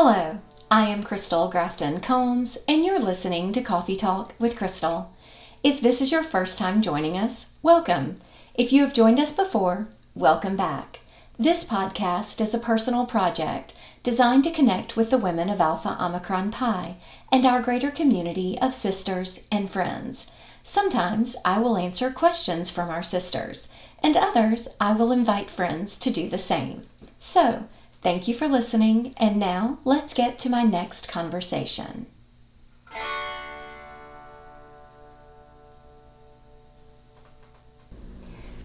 Hello, I am Crystal Grafton Combs, and you're listening to Coffee Talk with Crystal. If this is your first time joining us, welcome. If you have joined us before, welcome back. This podcast is a personal project designed to connect with the women of Alpha Omicron Pi and our greater community of sisters and friends. Sometimes I will answer questions from our sisters, and others I will invite friends to do the same. So, thank you for listening, and now let's get to my next conversation.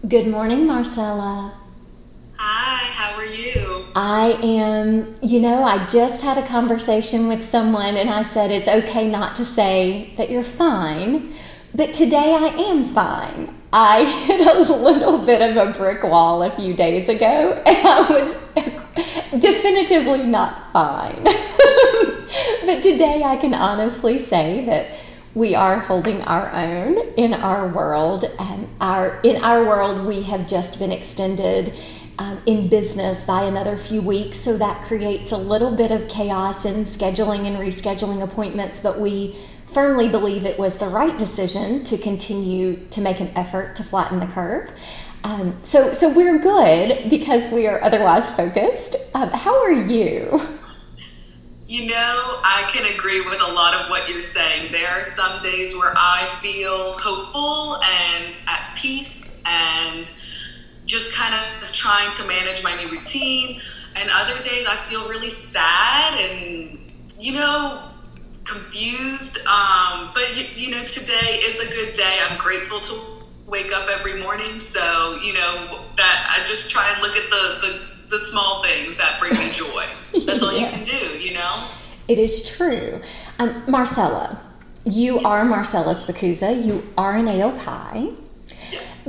Good morning, Marcela. Hi, how are you? I am, you know, I just had a conversation with someone and I said it's okay not to say that you're fine, but today I am fine. I hit a little bit of a brick wall a few days ago and I was definitively not fine. but today I can honestly say that we are holding our own in our world and our in our world we have just been extended um, in business by another few weeks so that creates a little bit of chaos in scheduling and rescheduling appointments but we firmly believe it was the right decision to continue to make an effort to flatten the curve um, so so we're good because we are otherwise focused um, how are you You know, I can agree with a lot of what you're saying. There are some days where I feel hopeful and at peace and just kind of trying to manage my new routine. And other days I feel really sad and, you know, confused. Um, but, you, you know, today is a good day. I'm grateful to wake up every morning. So, you know, that I just try and look at the, the, the small things that bring me joy. That's all yeah. you can do, you know? It is true. Um, Marcela, you are Marcela Spicuzza. You are an AOPI.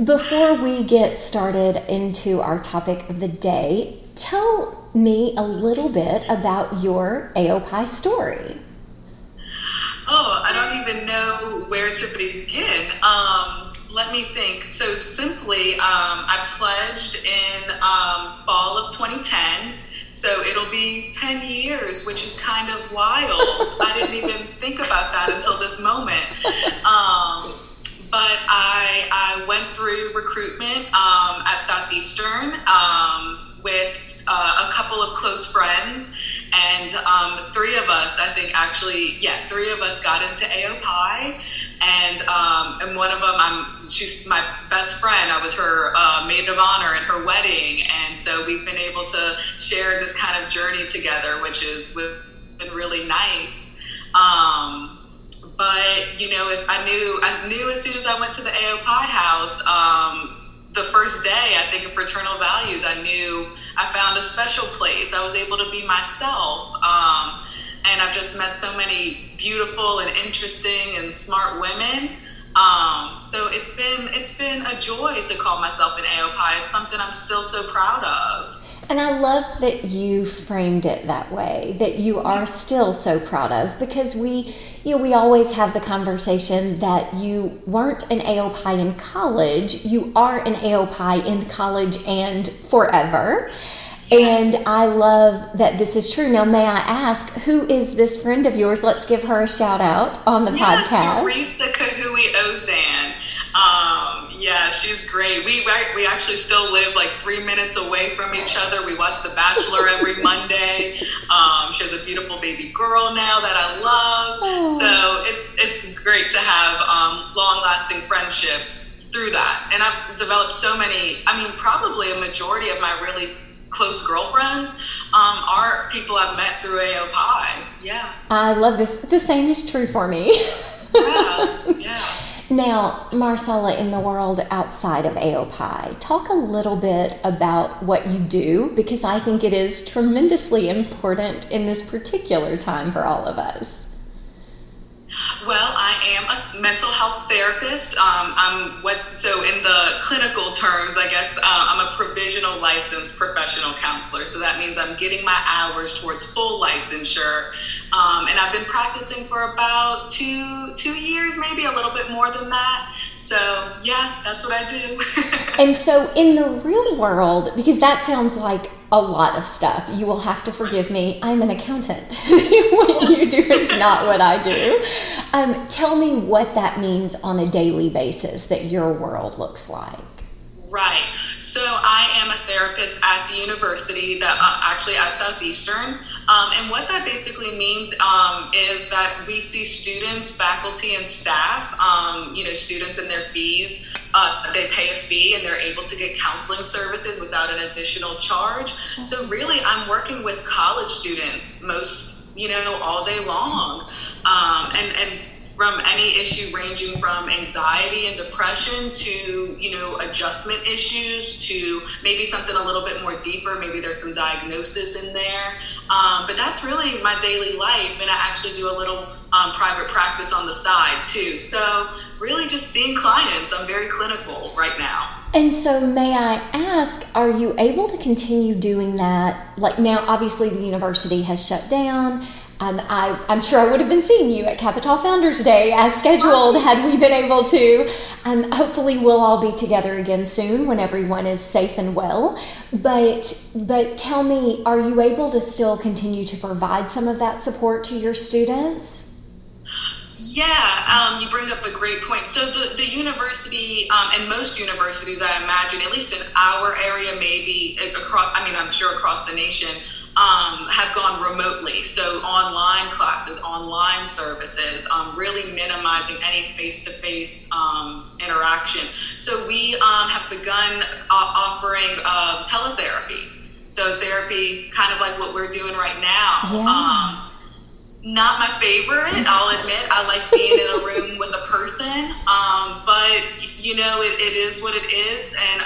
Before we get started into our topic of the day, tell me a little bit about your AOPI story. Oh, I don't even know where to begin. Um, let me think. So simply, um, I pledged in um, fall of 2010 so it'll be 10 years, which is kind of wild. I didn't even think about that until this moment. Um, but I, I went through recruitment um, at Southeastern um, with uh, a couple of close friends. And um, three of us, I think actually, yeah, three of us got into AOPI and um, and one of them, I'm she's my best friend. I was her uh, maid of honor at her wedding, and so we've been able to share this kind of journey together, which is been really nice. Um, but you know, as I knew, I knew as soon as I went to the AOPI house. Um, the first day, I think of fraternal values, I knew I found a special place. I was able to be myself. Um, and I've just met so many beautiful and interesting and smart women. Um, so it's been it's been a joy to call myself an AOPI. It's something I'm still so proud of. And I love that you framed it that way, that you are still so proud of, because we, you know, we always have the conversation that you weren't an AOPI in college, you are an AOPI in college and forever. And I love that this is true. Now, may I ask, who is this friend of yours? Let's give her a shout out on the yeah, podcast. Teresa Kahui Ozan. Um, yeah, she's great. We we actually still live like three minutes away from each other. We watch The Bachelor every Monday. Um, she has a beautiful baby girl now that I love. Oh. So it's it's great to have um, long lasting friendships through that. And I've developed so many. I mean, probably a majority of my really close girlfriends um, are people I've met through AOPI. Yeah. I love this. The same is true for me. yeah. Yeah. Now, Marcela, in the world outside of AOPI, talk a little bit about what you do because I think it is tremendously important in this particular time for all of us. Well, I am a mental health therapist. Um, I'm what so in the clinical terms, I guess uh, I'm a provisional licensed professional counselor. So that means I'm getting my hours towards full licensure, um, and I've been practicing for about two two years, maybe a little bit more than that. So yeah, that's what I do. and so in the real world, because that sounds like a lot of stuff, you will have to forgive me. I'm an accountant. what you do is not what I do. Um, tell me what that means on a daily basis that your world looks like. Right. So I am a therapist at the university that uh, actually at Southeastern. Um, and what that basically means um, is that we see students, faculty, and staff, um, you know, students and their fees. Uh, they pay a fee and they're able to get counseling services without an additional charge. So really, I'm working with college students most, you know, all day long. Um, and, and from any issue ranging from anxiety and depression to you know adjustment issues to maybe something a little bit more deeper. Maybe there's some diagnosis in there. Um, but that's really my daily life and i actually do a little um, private practice on the side too. So really just seeing clients. I'm very clinical right now. And so, may I ask, are you able to continue doing that? Like now, obviously, the university has shut down. Um, I, am sure I would have been seeing you at Capitol Founders Day as scheduled had we been able to. Um, hopefully, we'll all be together again soon when everyone is safe and well. But but tell me, are you able to still continue to provide some of that support to your students? Yeah, um, you bring up a great point. So the, the university um, and most universities, I imagine, at least in our area, maybe across, I mean, I'm sure across the nation, um, have gone remotely. So online classes, online services, um, really minimizing any face-to-face um, interaction. So we um, have begun uh, offering uh, teletherapy. So therapy, kind of like what we're doing right now. Yeah. Um, not my favorite, I'll admit. I like being in a room with a person, um, but you know, it, it is what it is. And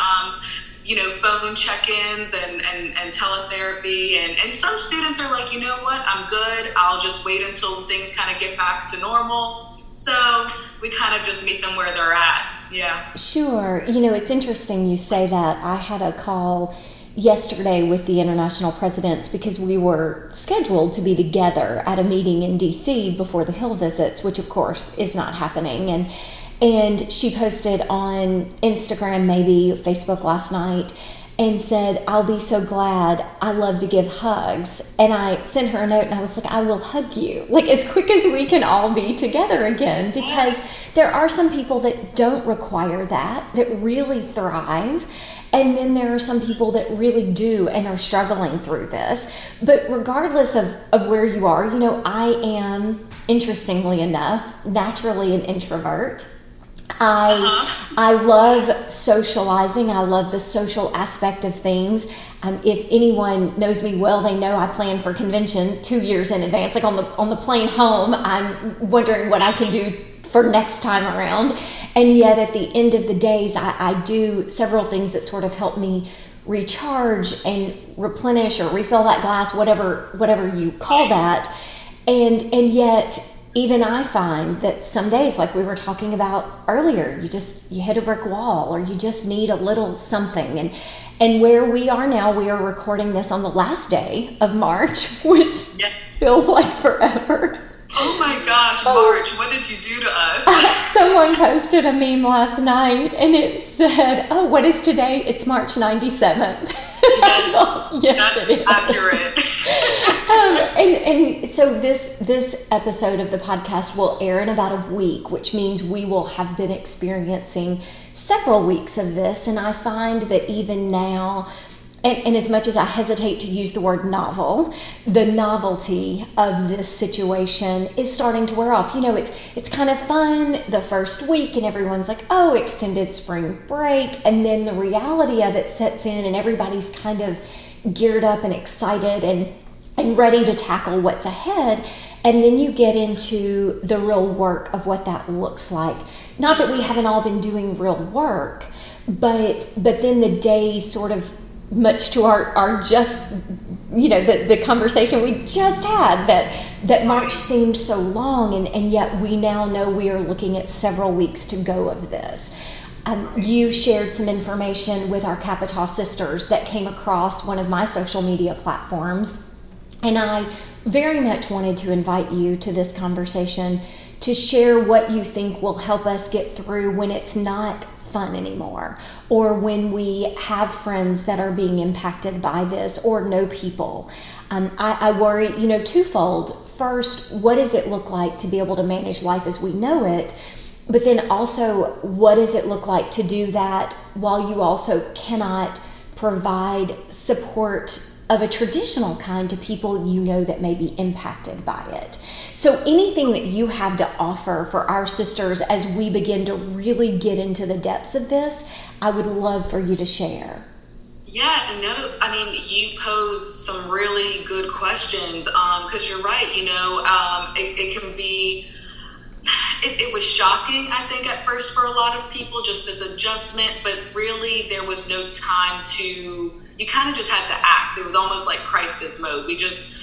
you know, phone check-ins and, and, and teletherapy. And, and some students are like, you know what, I'm good. I'll just wait until things kind of get back to normal. So we kind of just meet them where they're at. Yeah. Sure. You know, it's interesting you say that. I had a call yesterday with the international presidents because we were scheduled to be together at a meeting in DC before the Hill visits, which of course is not happening. And and she posted on Instagram, maybe Facebook last night, and said, I'll be so glad. I love to give hugs. And I sent her a note and I was like, I will hug you, like as quick as we can all be together again, because there are some people that don't require that, that really thrive. And then there are some people that really do and are struggling through this. But regardless of, of where you are, you know, I am, interestingly enough, naturally an introvert. I uh-huh. I love socializing. I love the social aspect of things. Um, if anyone knows me well, they know I plan for convention two years in advance. Like on the on the plane home, I'm wondering what I can do for next time around. And yet, at the end of the days, I, I do several things that sort of help me recharge and replenish or refill that glass, whatever whatever you call that. And and yet even I find that some days, like we were talking about earlier, you just you hit a brick wall or you just need a little something. And and where we are now, we are recording this on the last day of March, which yes. feels like forever. Oh my gosh, oh. March, what did you do to us? Someone posted a meme last night and it said, Oh, what is today? It's March 97th. Yes, yes That's accurate. And, and so this this episode of the podcast will air in about a week, which means we will have been experiencing several weeks of this. And I find that even now, and, and, as much as I hesitate to use the word novel, the novelty of this situation is starting to wear off. You know, it's it's kind of fun the first week, and everyone's like, "Oh, extended spring break," and then the reality of it sets in, and everybody's kind of geared up and excited and and ready to tackle what's ahead. And then you get into the real work of what that looks like. Not that we haven't all been doing real work, but but then the days sort of much to our, our just you know the, the conversation we just had that that march seemed so long and, and yet we now know we are looking at several weeks to go of this um, you shared some information with our Capitol sisters that came across one of my social media platforms and i very much wanted to invite you to this conversation to share what you think will help us get through when it's not fun anymore, or when we have friends that are being impacted by this, or know people. Um, I, I worry, you know, twofold. First, what does it look like to be able to manage life as we know it? But then also, what does it look like to do that while you also cannot provide support of a traditional kind to people you know that may be impacted by it. So, anything that you have to offer for our sisters as we begin to really get into the depths of this, I would love for you to share. Yeah, no, I mean, you pose some really good questions because um, you're right. You know, um, it, it, can be. It, it, was shocking, I think, at first for a lot of people, just this adjustment, but really there was no time to you kind of just had to act. It was almost like crisis mode. We just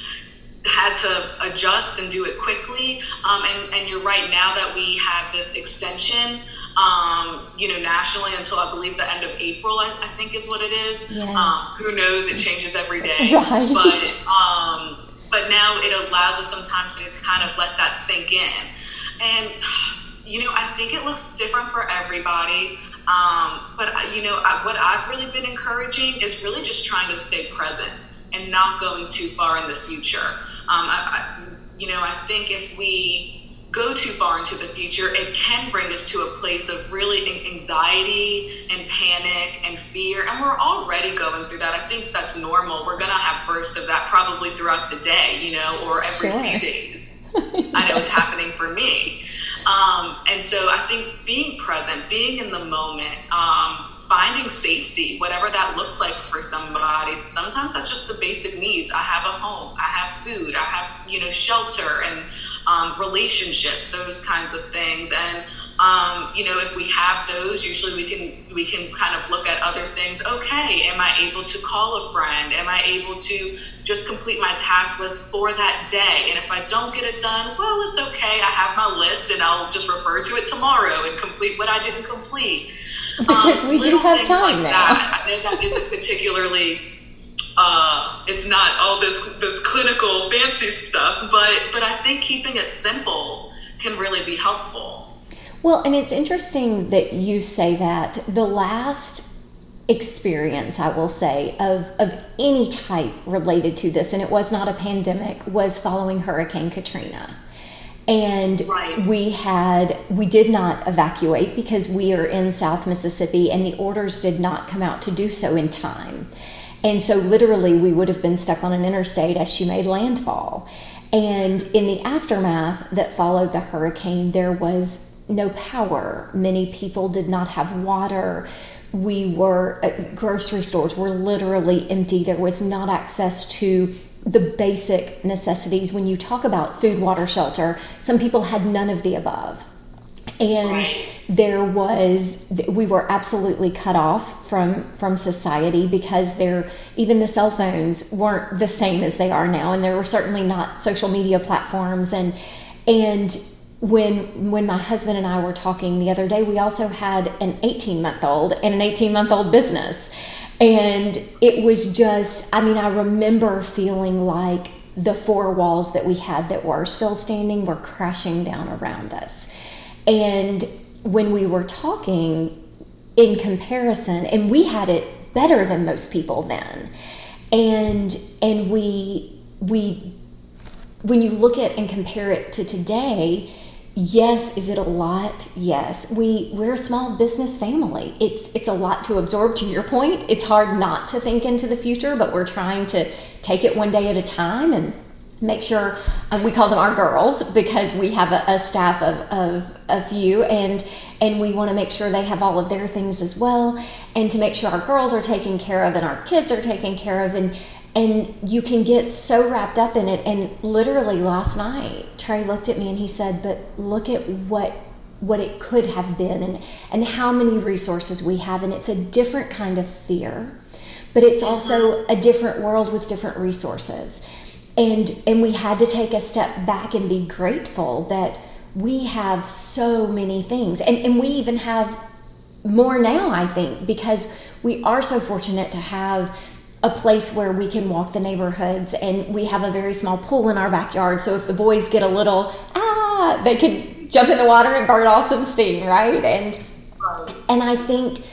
had to adjust and do it quickly. Um, and, and you're right, now that we have this extension, um, you know, nationally until I believe the end of April, I, I think is what it is. Yes. Um, who knows? It changes every day. Right. But, um, but now it allows us some time to kind of let that sink in. And, you know, I think it looks different for everybody. Um, but you know, I, what I've really been encouraging is really just trying to stay present and not going too far in the future. Um, I, I, you know, I think if we go too far into the future, it can bring us to a place of really anxiety and panic and fear. And we're already going through that. I think that's normal. We're going to have bursts of that probably throughout the day, you know, or every sure. few days. I know it's happening for me. Um, and so I think being present, being in the moment, um, finding safety, whatever that looks like for somebody. Sometimes that's just the basic needs. I have a home, I have food, I have you know shelter and um, relationships, those kinds of things. And um, you know, if we have those, usually we can we can kind of look at other things. Okay, am I able to call a friend? Am I able to just complete my task list for that day? And if I don't get it done, well, it's okay. I have my list, and I'll just refer to it tomorrow and complete what I didn't complete. Because um, we do have time like now. That. I know that isn't particularly. Uh, it's not all this this clinical fancy stuff, but but I think keeping it simple can really be helpful. Well, and it's interesting that you say that. The last experience, I will say, of, of any type related to this, and it was not a pandemic, was following Hurricane Katrina. And right. we had, we did not evacuate because we are in South Mississippi and the orders did not come out to do so in time. And so, literally, we would have been stuck on an interstate as she made landfall. And in the aftermath that followed the hurricane, there was no power. Many people did not have water. We were, uh, grocery stores were literally empty. There was not access to the basic necessities. When you talk about food, water, shelter, some people had none of the above. And right. there was, we were absolutely cut off from from society because there, even the cell phones weren't the same as they are now, and there were certainly not social media platforms and and when when my husband and I were talking the other day, we also had an 18 month old and an 18 month old business. And it was just, I mean, I remember feeling like the four walls that we had that were still standing were crashing down around us. And when we were talking in comparison, and we had it better than most people then. And and we we when you look at and compare it to today, yes is it a lot? Yes. We we're a small business family. It's it's a lot to absorb to your point. It's hard not to think into the future but we're trying to take it one day at a time and make sure uh, we call them our girls because we have a, a staff of, of a few and and we want to make sure they have all of their things as well and to make sure our girls are taken care of and our kids are taken care of and and you can get so wrapped up in it. And literally last night trey looked at me and he said but look at what what it could have been and and how many resources we have. And it's a different kind of fear but it's also mm-hmm. a different world with different resources. And and we had to take a step back and be grateful that we have so many things. And and we even have more now i think because we are so fortunate to have a place where we can walk the neighborhoods and we have a very small pool in our backyard so if the boys get a little ah they can jump in the water and burn off some steam right? And And I think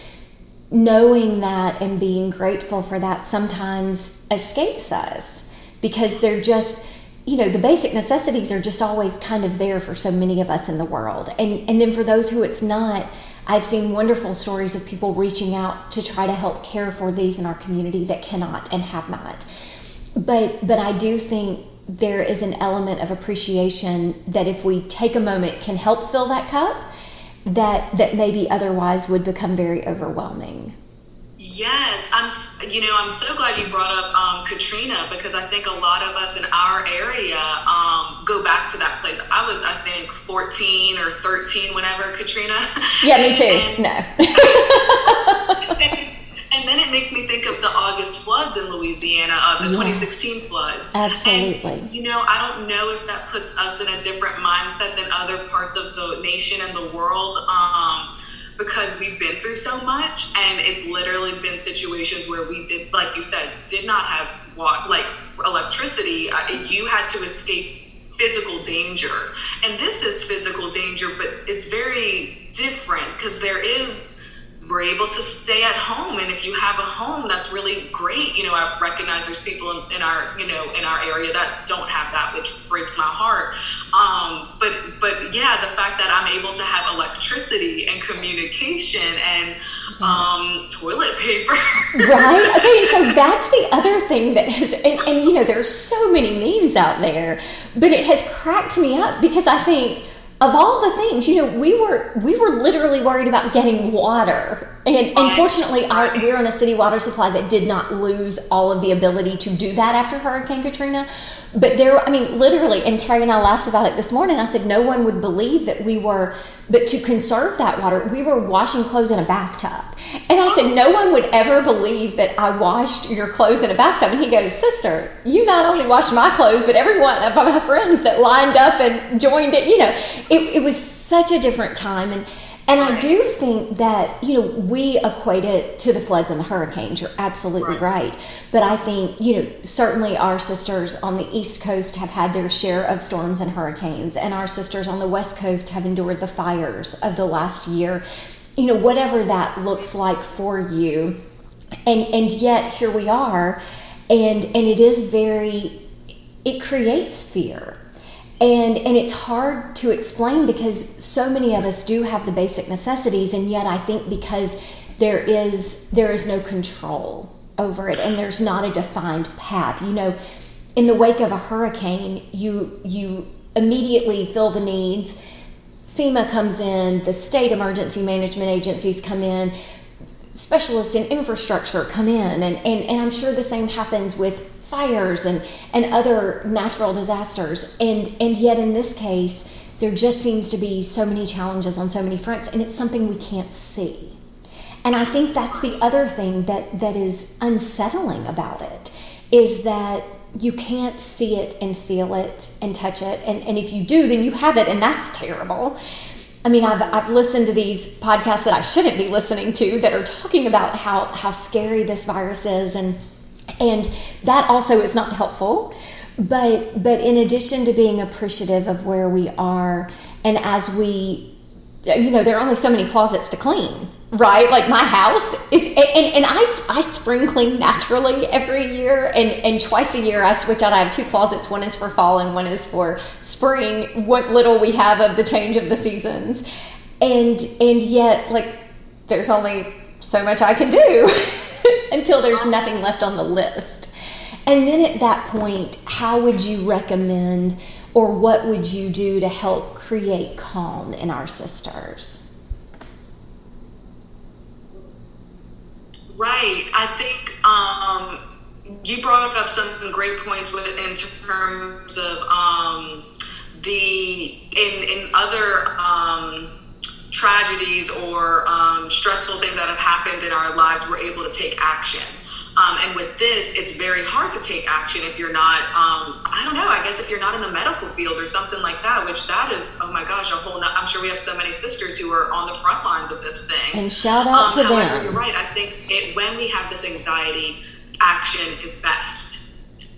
knowing that and being grateful for that sometimes escapes us because they're just you know the basic necessities are just always kind of there for so many of us in the world. And and then for those who it's not i've seen wonderful stories of people reaching out to try to help care for these in our community that cannot and have not but but i do think there is an element of appreciation that if we take a moment can help fill that cup that that maybe otherwise would become very overwhelming. Yes, I'm. You know, I'm so glad you brought up um, Katrina because I think a lot of us in our area um, go back to that place. I was, I think, 14 or 13 whenever Katrina. Yeah, me too. and, no. And then it makes me think of the August floods in Louisiana, uh, the yes. 2016 floods. Absolutely. And, you know, I don't know if that puts us in a different mindset than other parts of the nation and the world. Um, because we've been through so much and it's literally been situations where we did like you said did not have like electricity. Uh, you had to escape physical danger. And this is physical danger but it's very different because there is we're able to stay at home. And if you have a home that's really great. You know i recognize there's people in, in our you know in our area that don't have that which breaks my heart. Um, but but yeah the fact that i'm able to have electricity and communication and yes. um, toilet paper. Right? Okay and so that's the other thing that has and, and you know there's so many memes out there but it has cracked me up because i think of all the things, you know, we were we were literally worried about getting water, and unfortunately, our, we're on a city water supply that did not lose all of the ability to do that after Hurricane Katrina. But there, I mean, literally, and Trey and I laughed about it this morning. I said no one would believe that we were, but to conserve that water, we were washing clothes in a bathtub. And I said no one would ever believe that I washed your clothes in a bathtub. And he goes, sister, you not only washed my clothes, but every one of my friends that lined up and joined it. You know, it, it was such a different time, and and I do think that, you know, we equate it to the floods and the hurricanes. You're absolutely right. right. But I think, you know, certainly our sisters on the East Coast have had their share of storms and hurricanes, and our sisters on the West Coast have endured the fires of the last year. You know, whatever that looks like for you. And and yet here we are and and it is very it creates fear and and it's hard to explain because so many of us do have the basic necessities and yet i think because there is there is no control over it and there's not a defined path. You know in the wake of a hurricane you you immediately fill the needs. Fema comes in the state emergency management agencies come in specialists in infrastructure come in and, and, and i'm sure the same happens with fires and, and other natural disasters. And, and yet, in this case, there just seems to be so many challenges on so many fronts, and it's something we can't see. And I think that's the other thing that, that is unsettling about it is that you can't see it and feel it and touch it. And, and if you do, then you have it, and that's terrible. I mean, I've, I've listened to these podcasts that I shouldn't be listening to that are talking about how, how scary this virus is and and that also is not helpful. But but in addition to being appreciative of where we are and as we you know there are only so many closets to clean right? Like my house is and, and I, I spring clean naturally every year and and twice a year i switch out. I have two closets. One is for fall and one is for spring. What little we have of the change of the seasons. And and yet like there's only so much i can do until there's nothing left on the list. And then at that point, how would you recommend or what would you do to help create calm in our sisters? Right. I think um, you brought up some great points with in terms of um, the in in other um, tragedies or um, stressful things that have happened in our lives, we're able to take action. Um, and with this, it's very hard to take action if you're not, um, I don't know, I guess if you're not in the medical field or something like that, which that is, oh my gosh, a whole, not, I'm sure we have so many sisters who are on the front lines of this thing. And shout out to however, them. You're right. I think it, when we have this anxiety, action is best.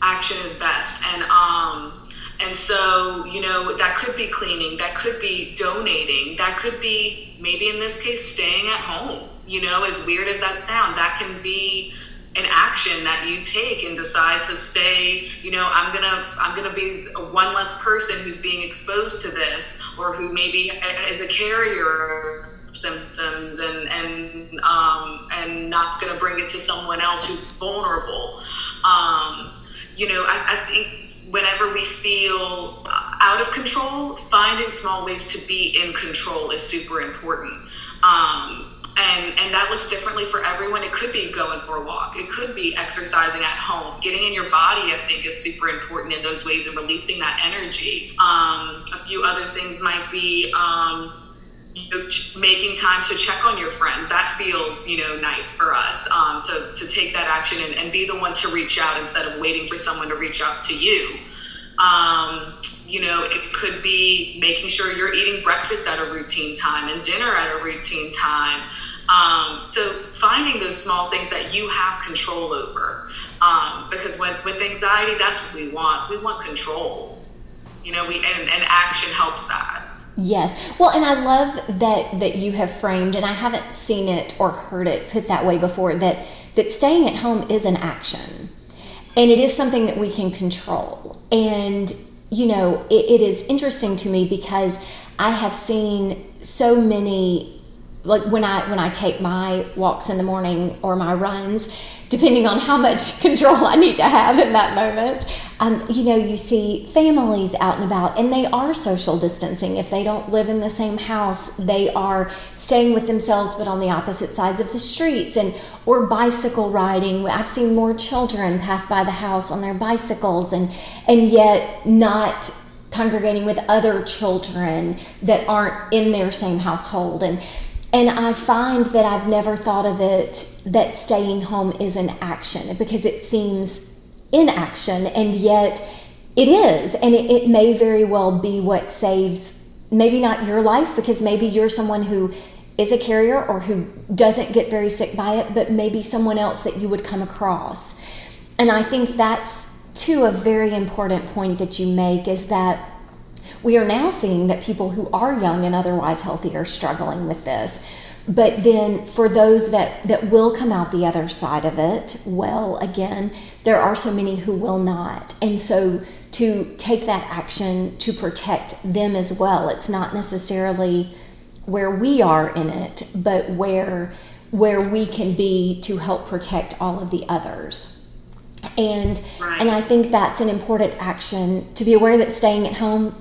Action is best. And, um, And so, you know, that could be cleaning, that could be donating, that could be maybe in this case staying at home. You know, as weird as that sound, that can be an action that you take and decide to stay you know i'm gonna i'm gonna be one less person who's being exposed to this or who maybe is a carrier symptoms and and um, and not gonna bring it to someone else who's vulnerable um, you know I, I think whenever we feel out of control finding small ways to be in control is super important. Um, and and that looks differently for everyone. It could be going for a walk. It could be exercising at home. Getting in your body i think is super important in those ways and releasing that energy. Um, a few other things might be um, you know, making time to check on your friends that feels you know nice for us um, to, to take that action and, and, be the one to reach out instead of waiting for someone to reach out to you um, you know, it could be making sure you're eating breakfast at a routine time and dinner at a routine time. Um, so finding those small things that you have control over, um, because when, with anxiety, that's what we want. We want control. You know, we and, and action helps that. Yes. Well, and I love that that you have framed, and I haven't seen it or heard it put that way before. That that staying at home is an action, and it is something that we can control. And you know, it, it is interesting to me because I have seen so many like when I when I take my walks in the morning or my runs, depending on how much control I need to have in that moment, um, you know, you see families out and about, and they are social distancing. If they don't live in the same house, they are staying with themselves, but on the opposite sides of the streets, and or bicycle riding. I've seen more children pass by the house on their bicycles, and and yet not congregating with other children that aren't in their same household and and I find that I've never thought of it that staying home is an action because it seems inaction, and yet it is. And it, it may very well be what saves maybe not your life because maybe you're someone who is a carrier or who doesn't get very sick by it, but maybe someone else that you would come across. And I think that's, too, a very important point that you make is that we are now seeing that people who are young and otherwise healthy are struggling with this. But then for those that, that will come out the other side of it, well, again, there are so many who will not. And so to take that action to protect them as well, it's not necessarily where we are in it, but where where we can be to help protect all of the others. And right. and I think that's an important action to be aware that staying at home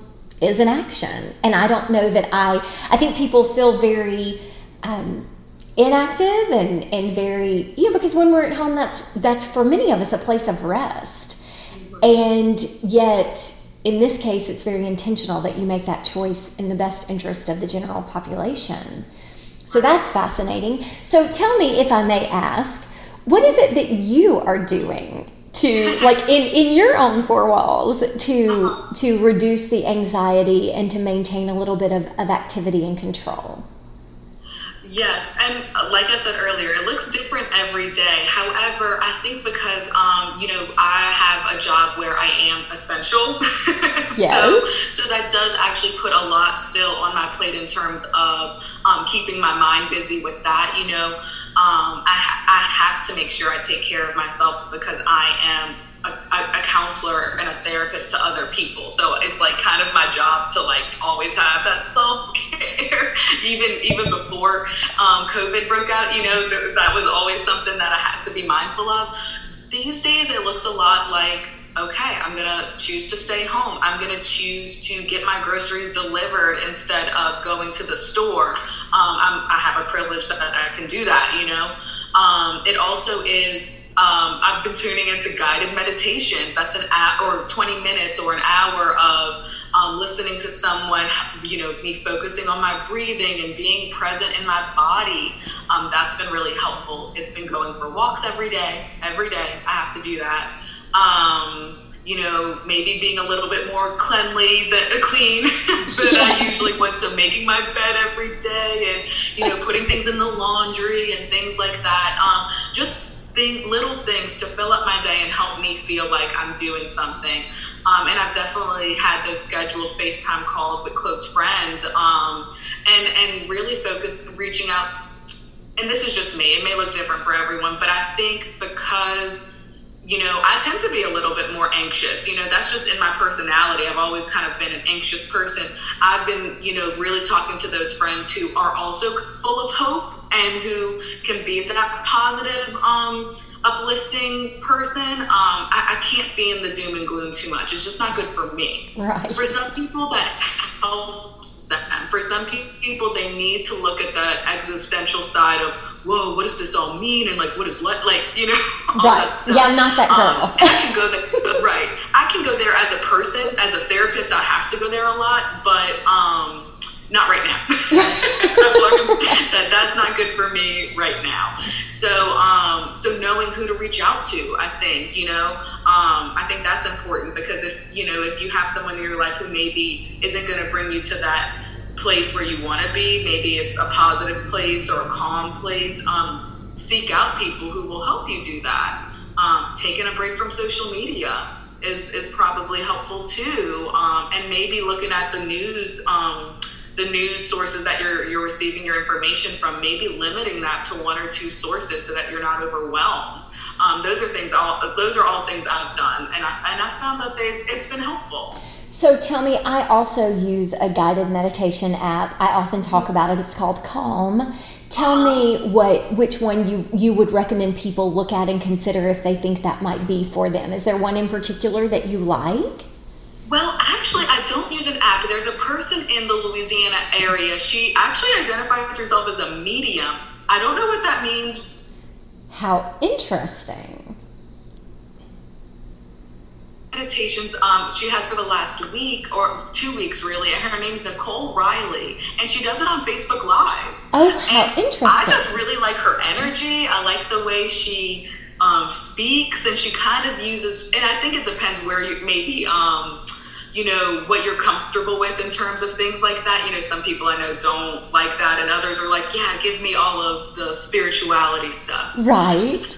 is an action. And I don't know that I, I think people feel very um, inactive and, and very, you know, because when we're at home, that's, that's for many of us a place of rest. And yet, in this case, it's very intentional that you make that choice in the best interest of the general population. So that's fascinating. So tell me, if I may ask, what is it that you are doing to like in in your own four walls to uh-huh. to reduce the anxiety and to maintain a little bit of, of activity and control Yes, and uh, like I said earlier, it looks different every day. However, I think because um, you know I have a job where I am essential, yes. so so that does actually put a lot still on my plate in terms of um, keeping my mind busy with that. You know, um, I ha- I have to make sure I take care of myself because I am a, a, counselor and a therapist to other people. So it's like kind of my job to like always have that self care, even even before um, COVID broke out. You know, th- that was always something that I had to be mindful of. These days, it looks a lot like okay, I'm gonna choose to stay home. I'm gonna choose to get my groceries delivered instead of going to the store. Um, i have a privilege that I can do that, you know. Um, it also is um, I've been tuning into guided meditations. That's an hour or 20 minutes or an hour of um, listening to someone, you know, me focusing on my breathing and being present in my body. Um, that's been really helpful. It's been going for walks every day. Every day, I have to do that. Um, you know, maybe being a little bit more cleanly than uh, clean than yeah. I usually would. So making my bed every day and, you know, putting things in the laundry and things like that. Um, just thing, little things to fill up my day and help me feel like I'm doing something. Um, and I've definitely had those scheduled FaceTime calls with close friends um, and, and really focus reaching out. And this is just me, it may look different for everyone, but I think because you know, I tend to be a little bit more anxious. You know, that's just in my personality. I've always kind of been an anxious person. I've been, you know, really talking to those friends who are also full of hope and who can be that positive, um, uplifting person. Um, I, I, can't be in the doom and gloom too much. It's just not good for me. Right. For some people, that helps them. For some people, they need to look at the existential side of, whoa, what does this all mean? And like, what is like, you know, right. Yeah, I'm not that girl. Um, I can go there, right. I can go there as a person, as a therapist. I have to go there a lot, but, um, not right now. that that's not good for me right now. So um, so knowing who to reach out to, I think you know, um, I think that's important because if you know if you have someone in your life who maybe isn't going to bring you to that place where you want to be, maybe it's a positive place or a calm place. Um, seek out people who will help you do that. Um, taking a break from social media is is probably helpful too, um, and maybe looking at the news um, the news sources that you're you're receiving your information from, maybe limiting that to one or two sources so that you're not overwhelmed. Um, those are things all those are all things I've done, and I and I found that they it's been helpful. So tell me, I also use a guided meditation app. I often talk about it. It's called Calm. Tell me what which one you you would recommend people look at and consider if they think that might be for them. Is there one in particular that you like? Well, actually, I don't use an app. There's a person in the Louisiana area. She actually identifies herself as a medium. I don't know what that means. How interesting. Meditations um, she has for the last week or two weeks, really. Her name's Nicole Riley, and she does it on Facebook Live. Oh, how and interesting! I just really like her energy. I like the way she um, speaks, and she kind of uses. And I think it depends where you maybe. Um, you know what you're comfortable with in terms of things like that you know some people i know don't like that and others are like yeah give me all of the spirituality stuff right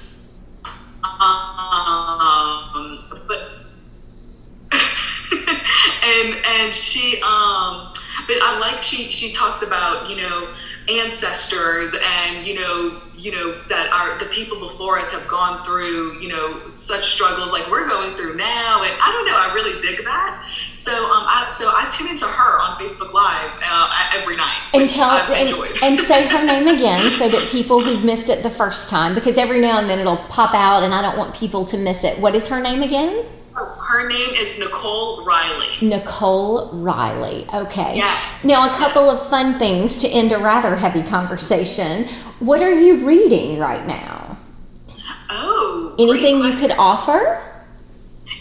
um but and and she um but i like she she talks about you know ancestors and you know you know that our the people before us have gone through you know such struggles like we're going through now. And i don't know i really dig that. So um I, so i tune into her on facebook live uh, every night and tell and, and say her name again so that people who missed it the first time because every now and then it'll pop out and i don't want people to miss it. What is her name again her name is Nicole Riley. Nicole Riley. Okay. Yeah. Now, a couple of fun things to end a rather heavy conversation. What are you reading right now? Oh. Anything you could offer?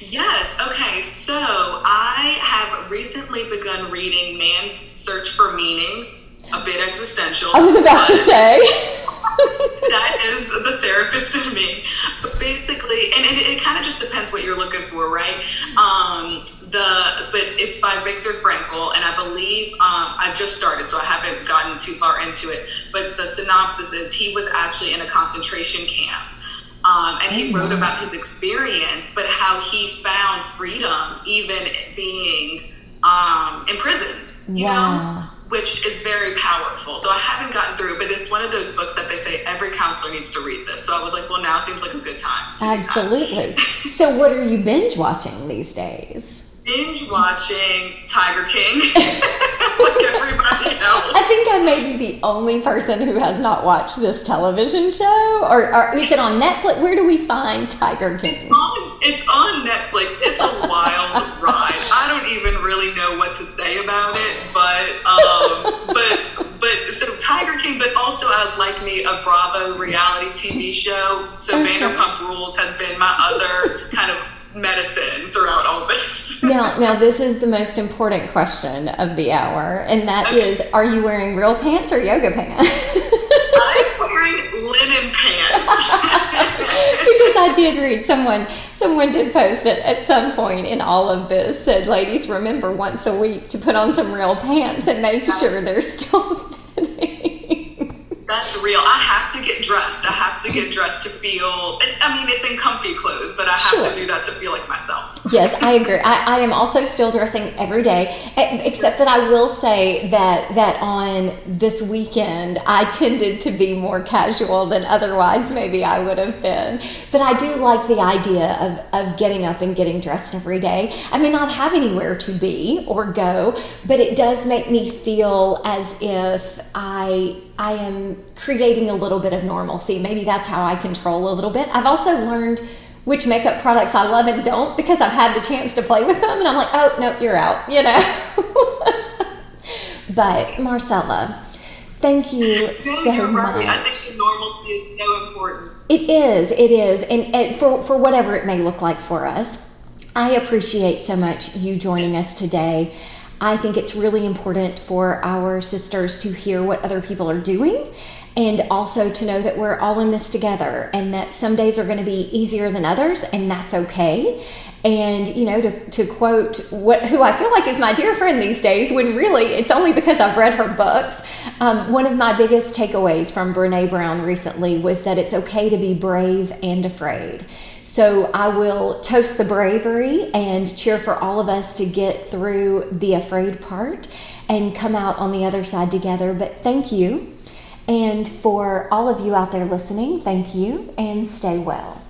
Yes. Okay. So I have recently begun reading Man's Search for Meaning, a bit existential. I was about to say. that is the therapist in me. But basically, and it, it kind of just depends what you're looking for, right? Um, the but it's by Viktor Frankl, and I believe um, I just started, so I haven't gotten too far into it. But the synopsis is he was actually in a concentration camp. Um, and he wrote about his experience, but how he found freedom even being um, in prison. You wow. know, which is very powerful. So I haven't gotten through, but it's one of those books that they say every counselor needs to read this. So I was like, well, now seems like a good time. Absolutely. so what are you binge watching these days? Binge watching Tiger King, like everybody else. I think I may be the only person who has not watched this television show. Or, or is it on Netflix? Where do we find Tiger King? It's on, Netflix. It's a wild ride. I don't even really know what to say about it, but um, but but so Tiger King, but also I like me a Bravo reality TV show. So okay. Vanderpump Rules has been my other kind of medicine throughout all this. now, now this is the most important question of the hour, and that okay. is: Are you wearing real pants or yoga pants? I'm wearing linen pants. because I did read someone someone did post it at some point in all of this said, "Ladies, remember once a week to put on some real pants and make sure they're still fitting." That's real. I have to get dressed. I have to get dressed to feel. I mean, it's in comfy clothes, but I have sure. to do that to feel like myself. yes, I agree. I, I, am also still dressing every day, except that I will say that that on this weekend I tended to be more casual than otherwise maybe I would have been. But I do like the idea of, of getting up and getting dressed every day. I may not have anywhere to be or go, but it does make me feel as if I I am creating a little bit of normalcy. Maybe that's how I control a little bit. I've also learned which makeup products I love and don't because I've had the chance to play with them and I'm like, oh, no, you're out, you know. but Marcela, thank you no, so much. Right. I think normalcy is so important. It is, it is. And, and for, for whatever it may look like for us, I appreciate so much you joining us today. I think it's really important for our sisters to hear what other people are doing and also to know that we're all in this together and that some days are going to be easier than others and that's okay. And you know to, to quote what who i feel like is my dear friend these days when really it's only because i've read her books. Um, one of my biggest takeaways from Brené Brown recently was that it's okay to be brave and afraid so I will toast the bravery and cheer for all of us to get through the afraid part and come out on the other side together. But thank you. And for all of you out there listening, thank you and stay well.